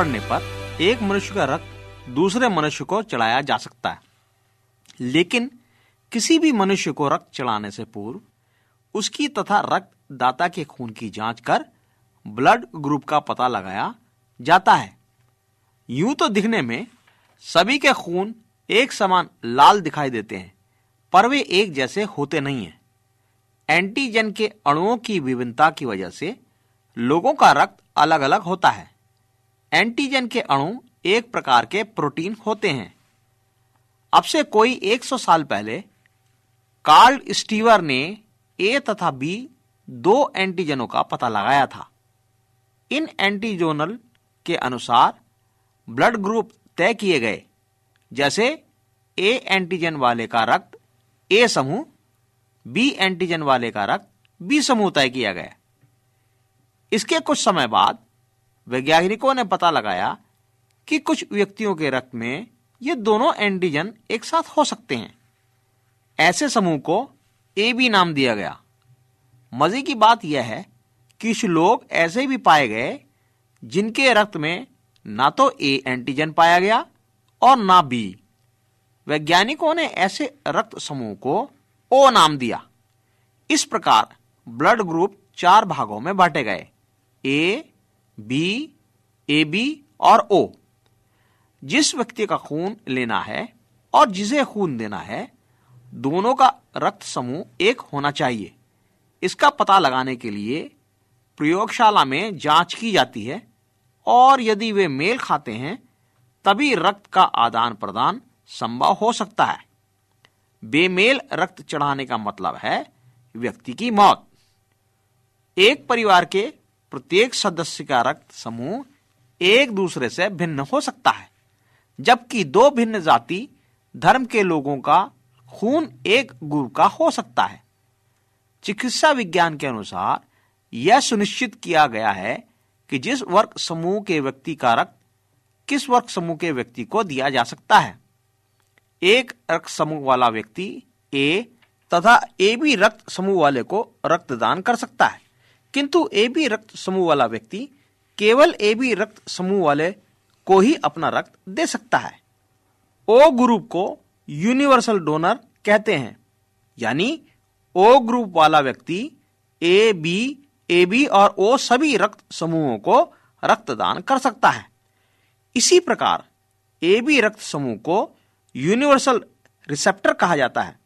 पड़ने पर एक मनुष्य का रक्त दूसरे मनुष्य को चढ़ाया जा सकता है। लेकिन किसी भी मनुष्य को रक्त चढ़ाने से पूर्व उसकी तथा रक्त दाता के खून की जाँच कर ब्लड ग्रुप का पता लगाया जाता है। यूँ तो दिखने में सभी के खून एक समान लाल दिखाई देते हैं, पर वे एक जैसे होते नहीं हैं। एंटीजन के अणुओं की विभिन्नता की वजह से लोगों का रक्त अलग अलग होता है। एंटीजन के अणु एक प्रकार के प्रोटीन होते हैं। अब से कोई 100 साल पहले, कार्ल स्टीवर ने ए तथा बी दो एंटीजनों का पता लगाया था। इन एंटीजोनल के अनुसार ब्लड ग्रुप तय किए गए, जैसे ए एंटीजन वाले का रक्त ए समूह, बी एंटीजन वाले का रक्त बी समूह तय किया गया। इसके कुछ समय बाद वैज्ञानिकों ने पता लगाया कि कुछ व्यक्तियों के रक्त में ये दोनों एंटीजन एक साथ हो सकते हैं। ऐसे समूह को ए बी नाम दिया गया। मज़े की बात यह है कि कुछ लोग ऐसे भी पाए गए जिनके रक्त में ना तो ए एंटीजन पाया गया और ना बी। वैज्ञानिकों ने ऐसे रक्त समूह को ओ नाम दिया। इस प्रकार ब्लड ग्रुप चार भागों में बांटे गए। ए बी, ए, बी और ओ। जिस व्यक्ति का खून लेना है और जिसे खून देना है, दोनों का रक्त समूह एक होना चाहिए। इसका पता लगाने के लिए प्रयोगशाला में जाँच की जाती है और यदि वे मेल खाते हैं, तभी रक्त का आदान प्रदान संभव हो सकता है। बेमेल रक्त चढ़ाने का मतलब है व्यक्ति की मौत। एक परिवार के प्रत्येक सदस्य का रक्त समूह एक दूसरे से भिन्न हो सकता है, जबकि दो भिन्न जाति धर्म के लोगों का खून एक गुरु का हो सकता है। चिकित्सा विज्ञान के अनुसार यह सुनिश्चित किया गया है कि जिस वर्ग समूह के व्यक्ति का रक्त किस वर्ग समूह के व्यक्ति को दिया जा सकता है। एक रक्त समूह वाला व्यक्ति ए तथा ए बी रक्त समूह वाले को रक्तदान कर सकता है। किंतु ए बी रक्त समूह वाला व्यक्ति केवल ए बी रक्त समूह वाले को ही अपना रक्त दे सकता है। ओ ग्रुप को यूनिवर्सल डोनर कहते हैं। यानी ओ ग्रुप वाला व्यक्ति ए बी ए बी और ओ सभी रक्त समूहों को रक्तदान कर सकता है। इसी प्रकार ए बी रक्त समूह को यूनिवर्सल रिसेप्टर कहा जाता है,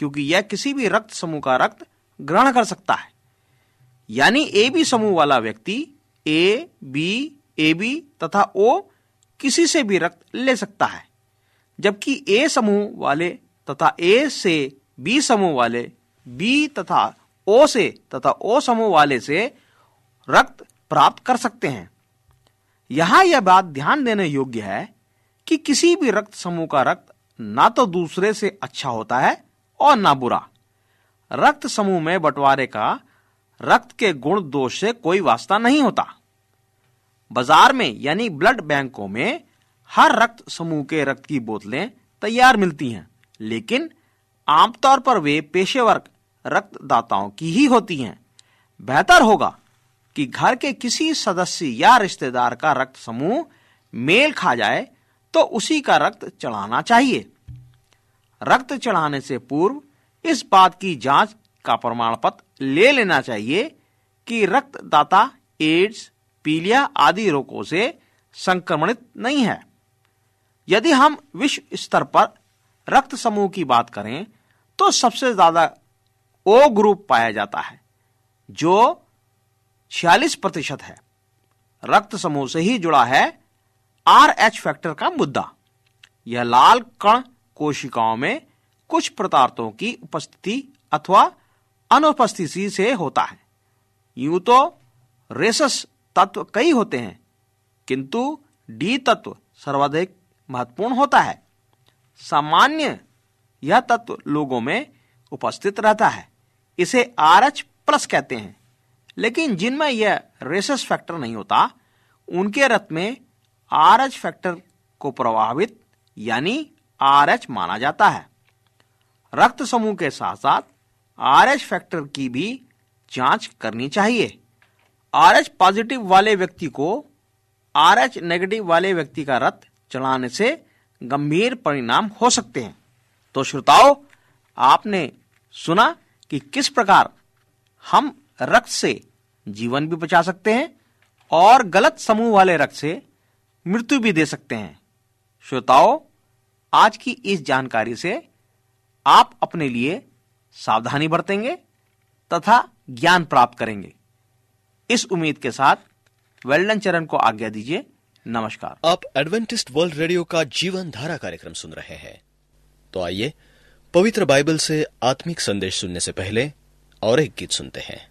क्योंकि यह किसी भी रक्त समूह का रक्त ग्रहण कर सकता है। यानी ए बी समूह वाला व्यक्ति ए, बी ए, बी तथा ओ किसी से भी रक्त ले सकता है। जबकि ए समूह वाले तथा ए से बी समूह वाले, बी तथा ओ से तथा ओ समूह वाले से रक्त प्राप्त कर सकते हैं। यहाँ यह बात ध्यान देने योग्य है कि किसी भी रक्त समूह का रक्त ना तो दूसरे से अच्छा होता है और ना बुरा। रक्त समूह में बंटवारे का रक्त के गुण दोष से कोई वास्ता नहीं होता। बाज़ार में, यानी ब्लड बैंकों में, हर रक्त समूह के रक्त की बोतलें तैयार मिलती हैं, लेकिन आमतौर पर वे पेशेवर रक्तदाताओं की ही होती हैं। बेहतर होगा कि घर के किसी सदस्य या रिश्तेदार का रक्त समूह मेल खा जाए तो उसी का रक्त चढ़ाना चाहिए। रक्त चढ़ाने से पूर्व इस बात की जाँच का प्रमाण पत्र ले लेना चाहिए कि रक्तदाता, एड्स, पीलिया आदि रोगों से संक्रमणित नहीं है। यदि हम विश्व स्तर पर रक्त समूह की बात करें तो सबसे ज़्यादा ओ ग्रुप पाया जाता है, जो 46 प्रतिशत है। रक्त समूह से ही जुड़ा है आर एच फैक्टर का मुद्दा। यह लाल कण कोशिकाओं में कुछ पदार्थों की उपस्थिति अथवा अनुपस्थिति से होता है। यूँ तो रेसस तत्व कई होते हैं, किंतु डी तत्व सर्वाधिक महत्वपूर्ण होता है। सामान्य यह तत्व लोगों में उपस्थित रहता है, इसे आर एच प्लस कहते हैं। लेकिन जिनमें यह रेसस फैक्टर नहीं होता, उनके रक्त में आर एच फैक्टर को प्रभावित, यानी आर एच माना जाता है। रक्त समूह के साथ साथ आर एच फैक्टर की भी जाँच करनी चाहिए। आर एच पॉजिटिव वाले व्यक्ति को आर एच नेगेटिव वाले व्यक्ति का रक्त चढ़ाने से गंभीर परिणाम हो सकते हैं। तो श्रोताओं, आपने सुना कि किस प्रकार हम रक्त से जीवन भी बचा सकते हैं और गलत समूह वाले रक्त से मृत्यु भी दे सकते हैं। श्रोताओं, आज की इस जानकारी से आप अपने लिए सावधानी बरतेंगे तथा ज्ञान प्राप्त करेंगे। इस उम्मीद के साथ वेल्डन चरण को आज्ञा दीजिए। नमस्कार। आप एडवेंटिस्ट वर्ल्ड रेडियो का जीवन धारा कार्यक्रम सुन रहे हैं। तो आइए, पवित्र बाइबल से आत्मिक संदेश सुनने से पहले और एक गीत सुनते हैं।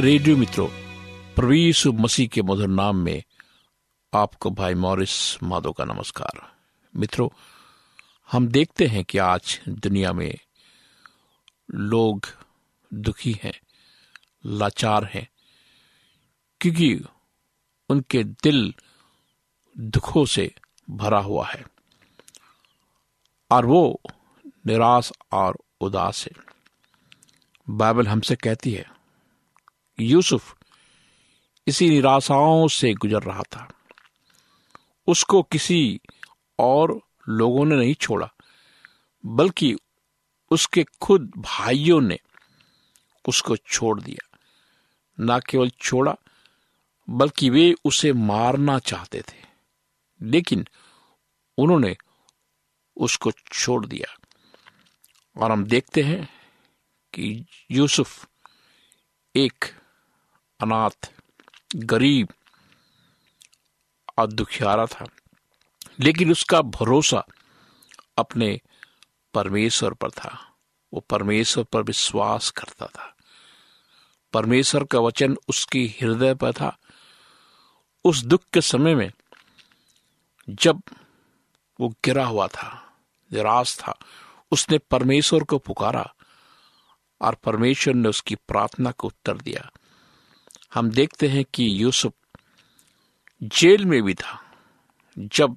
रेडियो मित्रों, प्रभु मसीह के मधुर नाम में आपको भाई मॉरिस माधो का नमस्कार। मित्रों, हम देखते हैं कि आज दुनिया में लोग दुखी हैं, लाचार हैं, क्योंकि उनके दिल दुखों से भरा हुआ है और वो निराश और उदास है। बाइबल हमसे कहती है यूसुफ इसी निराशाओं से गुजर रहा था। उसको किसी और लोगों ने नहीं छोड़ा, बल्कि उसके खुद भाइयों ने उसको छोड़ दिया। ना केवल छोड़ा, बल्कि वे उसे मारना चाहते थे, लेकिन उन्होंने उसको छोड़ दिया। और हम देखते हैं कि यूसुफ एक अनाथ, गरीब और दुखियारा था। लेकिन उसका भरोसा अपने परमेश्वर पर था। वो परमेश्वर पर विश्वास करता था। परमेश्वर का वचन उसकी हृदय पर था। उस दुख के समय में जब वो गिरा हुआ था, निराश था, उसने परमेश्वर को पुकारा और परमेश्वर ने उसकी प्रार्थना को उत्तर दिया। हम देखते हैं कि यूसुफ जेल में भी था, जब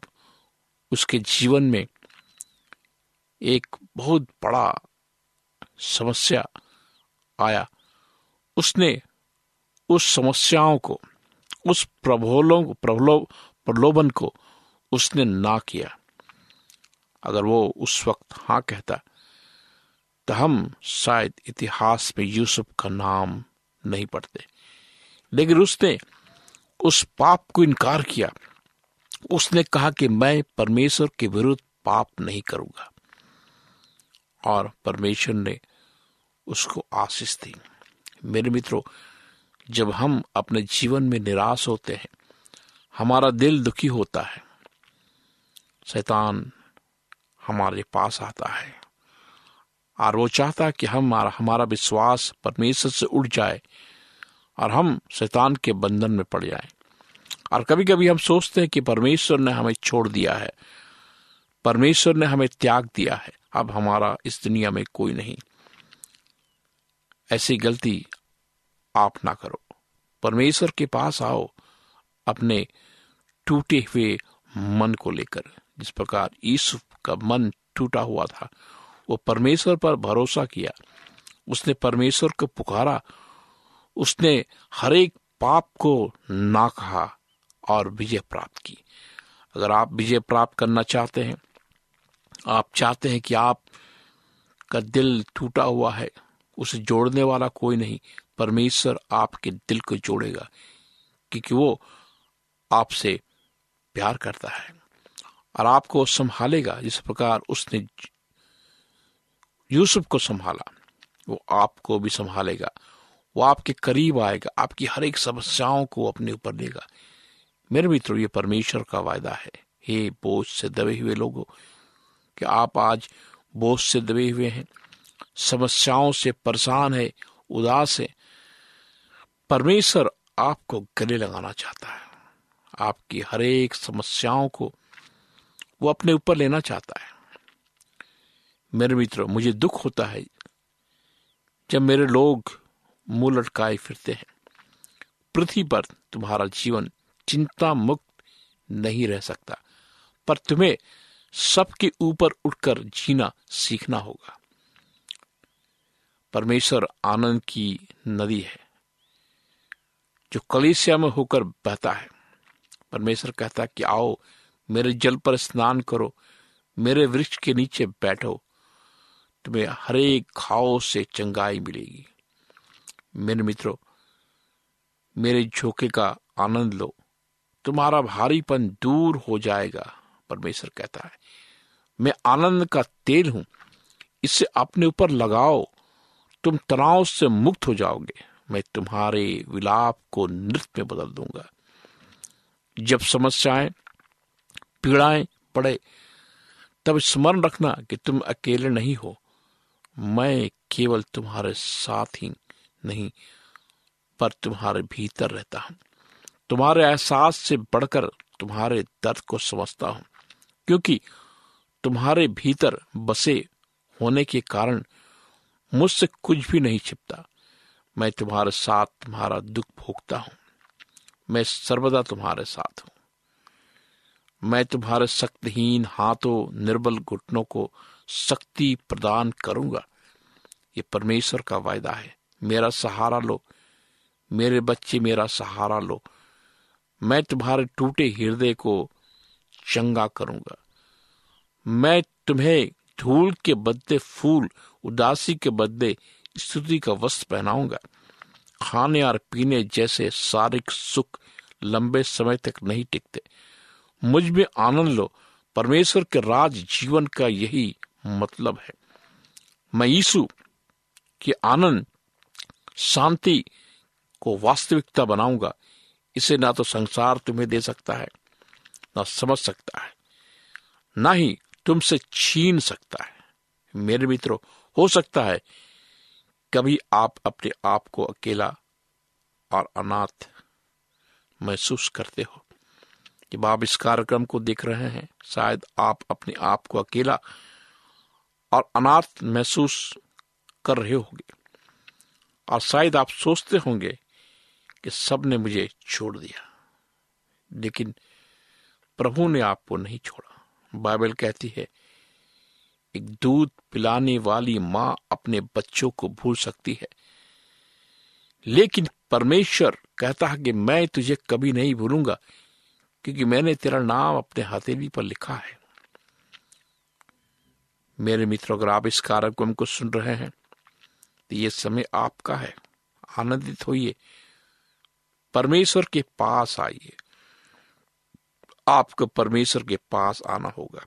उसके जीवन में एक बहुत बड़ा समस्या आया। उसने उस समस्याओं को, उस प्रबोलों प्रबलो, प्रलोभन को उसने ना किया। अगर वो उस वक्त हाँ कहता तो हम शायद इतिहास में यूसुफ का नाम नहीं पढ़ते। लेकिन उसने उस पाप को इनकार किया। उसने कहा कि मैं परमेश्वर के विरुद्ध पाप नहीं करूँगा। और परमेश्वर ने उसको आशीष दी। मेरे मित्रों, जब हम अपने जीवन में निराश होते हैं, हमारा दिल दुखी होता है। शैतान हमारे पास आता है। और वो चाहता कि हमारा हमारा विश्वास परमेश्वर से उड़ जाए। और हम शैतान के बंधन में पड़ जाएँ। और कभी कभी हम सोचते हैं कि परमेश्वर ने हमें छोड़ दिया है। परमेश्वर ने हमें त्याग दिया है। अब हमारा इस दुनिया में कोई नहीं। ऐसी गलती आप ना करो। परमेश्वर के पास आओ अपने टूटे हुए मन को लेकर। जिस प्रकार ईसुफ का मन टूटा हुआ था, वो परमेश्वर पर भरोसा किया। उसने परमेश्वर को पुकारा उसने हर एक पाप को ना कहा और विजय प्राप्त की। अगर आप विजय प्राप्त करना चाहते हैं, आप चाहते हैं कि आप का दिल टूटा हुआ है, उसे जोड़ने वाला कोई नहीं, परमेश्वर आपके दिल को जोड़ेगा, क्योंकि वो आपसे प्यार करता है और आपको संभालेगा। जिस प्रकार उसने यूसुफ को संभाला, वो आपको भी संभालेगा। वो आपके करीब आएगा, आपकी हर एक समस्याओं को अपने ऊपर लेगा मेरे मित्रों, ये परमेश्वर का वायदा है। हे बोझ से दबे हुए लोगों, कि आप आज बोझ से दबे हुए हैं, समस्याओं से परेशान है, उदास है। परमेश्वर आपको गले लगाना चाहता है। आपकी हर एक समस्याओं को वो अपने ऊपर लेना चाहता है। मेरे मित्रों, मुझे दुख होता है जब मेरे लोग मुँह लटकाए फिरते हैं। पृथ्वी पर तुम्हारा जीवन चिंता मुक्त नहीं रह सकता, पर तुम्हें सबके ऊपर उठकर जीना सीखना होगा। परमेश्वर आनंद की नदी है, जो कलिसिया में होकर बहता है। परमेश्वर कहता कि आओ, मेरे जल पर स्नान करो, मेरे वृक्ष के नीचे बैठो, तुम्हें हर एक घाव से चंगाई मिलेगी। मेरे मित्रों, मेरे झोंके का आनंद लो। तुम्हारा भारीपन दूर हो जाएगा, परमेश्वर कहता है। मैं आनंद का तेल हूँ। इसे अपने ऊपर लगाओ। तुम तनाव से मुक्त हो जाओगे। मैं तुम्हारे विलाप को नृत्य में बदल दूँगा। जब समस्याएँ, पीड़ाएँ पड़े, तब स्मरण रखना कि तुम अकेले नहीं हो। मैं केवल तुम्हारे साथ ही नहीं, पर तुम्हारे भीतर रहता हूँ। तुम्हारे एहसास से बढ़कर तुम्हारे दर्द को समझता हूँ, क्योंकि तुम्हारे भीतर बसे होने के कारण मुझसे कुछ भी नहीं छिपता। मैं तुम्हारे साथ तुम्हारा दुख भोगता हूँ। मैं सर्वदा तुम्हारे साथ हूँ। मैं तुम्हारे शक्तिहीन हाथों, निर्बल घुटनों को शक्ति प्रदान करूँगा। ये परमेश्वर का वायदा है। मेरा सहारा लो। मेरे बच्चे मेरा सहारा लो। मैं तुम्हारे टूटे हृदय को चंगा करूँगा। मैं तुम्हें धूल के बदले फूल, उदासी के बदले स्तुति का वस्त्र पहनाऊँगा। खाने और पीने जैसे शारीरिक सुख लंबे समय तक नहीं टिकते। मुझमें आनंद लो। परमेश्वर के राज जीवन का यही मतलब है। मैं यीशु के आनंद शांति को वास्तविकता बनाऊँगा, इसे ना तो संसार तुम्हें दे सकता है, ना समझ सकता है, ना ही तुमसे छीन सकता है। मेरे मित्रों, हो सकता है कभी आप अपने आप को अकेला और अनाथ महसूस करते हो जब आप इस कार्यक्रम को देख रहे हैं, शायद आप अपने आप को अकेला और अनाथ महसूस कर रहे होंगे। और शायद आप सोचते होंगे कि सबने मुझे छोड़ दिया। लेकिन प्रभु ने आपको नहीं छोड़ा। बाइबल कहती है, एक दूध पिलाने वाली माँ अपने बच्चों को भूल सकती है। लेकिन परमेश्वर कहता है कि मैं तुझे कभी नहीं भूलूँगा, क्योंकि मैंने तेरा नाम अपने हथेली पर लिखा है। मेरे मित्रों, अगर आप इस कार्यक्रम को सुन रहे हैं ये समय आपका है। आनंदित होइए। परमेश्वर के पास आइए। आपको परमेश्वर के पास आना होगा।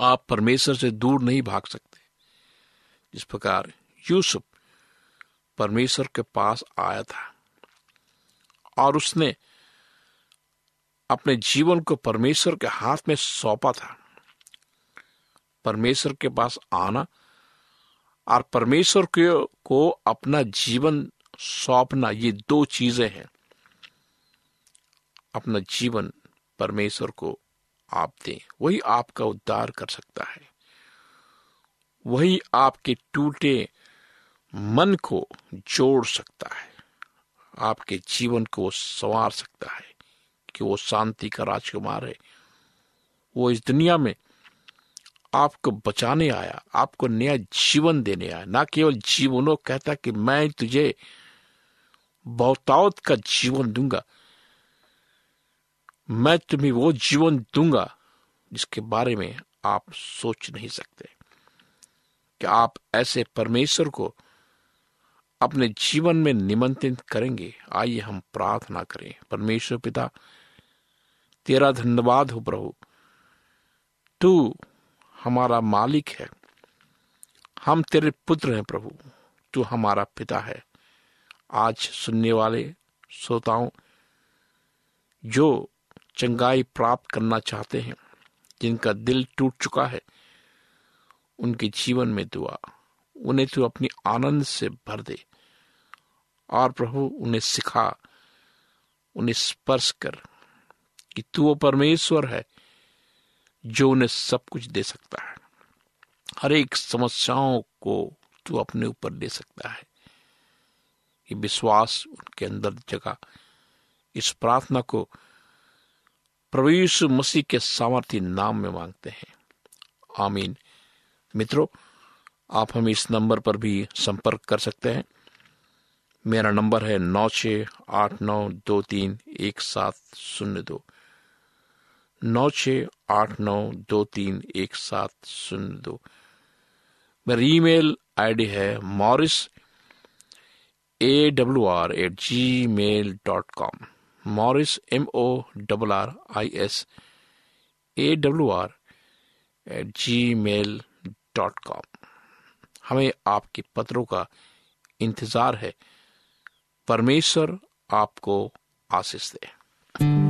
आप परमेश्वर से दूर नहीं भाग सकते। जिस प्रकार यूसुफ परमेश्वर के पास आया था और उसने अपने जीवन को परमेश्वर के हाथ में सौंपा था। परमेश्वर के पास आना और परमेश्वर को अपना जीवन सौंपना, ये दो चीज़ें हैं। अपना जीवन परमेश्वर को आप दें, वही आपका उद्धार कर सकता है। वही आपके टूटे मन को जोड़ सकता है। आपके जीवन को संवार सकता है कि वो शांति का राजकुमार है। वो इस दुनिया में आपको बचाने आया, आपको नया जीवन देने आया। ना केवल जीवनों कहता कि मैं तुझे बहुतावत का जीवन दूँगा। मैं तुम्हें वो जीवन दूँगा जिसके बारे में आप सोच नहीं सकते। कि आप ऐसे परमेश्वर को अपने जीवन में निमंत्रित करेंगे। आइए हम प्रार्थना करें। परमेश्वर पिता, तेरा धन्यवाद हो प्रभु। तू हमारा मालिक है। हम तेरे पुत्र हैं प्रभु। तू हमारा पिता है। आज सुनने वाले श्रोताओं, जो चंगाई प्राप्त करना चाहते हैं, जिनका दिल टूट चुका है, उनके जीवन में दुआ। उन्हें तू अपनी आनंद से भर दे। और प्रभु, उन्हें सिखा, उन्हें स्पर्श कर कि तू वो परमेश्वर है जो उन्हें सब कुछ दे सकता है। हर एक समस्याओं को तू अपने ऊपर ले सकता है। ये विश्वास उनके अंदर जगह इस प्रार्थना को प्रभु यीशु मसीह के सामर्थ्य नाम में मांगते हैं। आमीन। मित्रों, आप हम इस नंबर पर भी संपर्क कर सकते हैं। मेरा नंबर है नौ छ आठ नौ दो तीन एक सात शून्य दो। नौ छ आठ नौ दो तीन एक सात शून्य दो। मेरी ईमेल आईडी है Morris A W R at Gmail dot com. Morris M O double R I S A W R at Gmail dot com. हमें आपके पत्रों का इंतज़ार है। परमेश्वर आपको आशीष दे।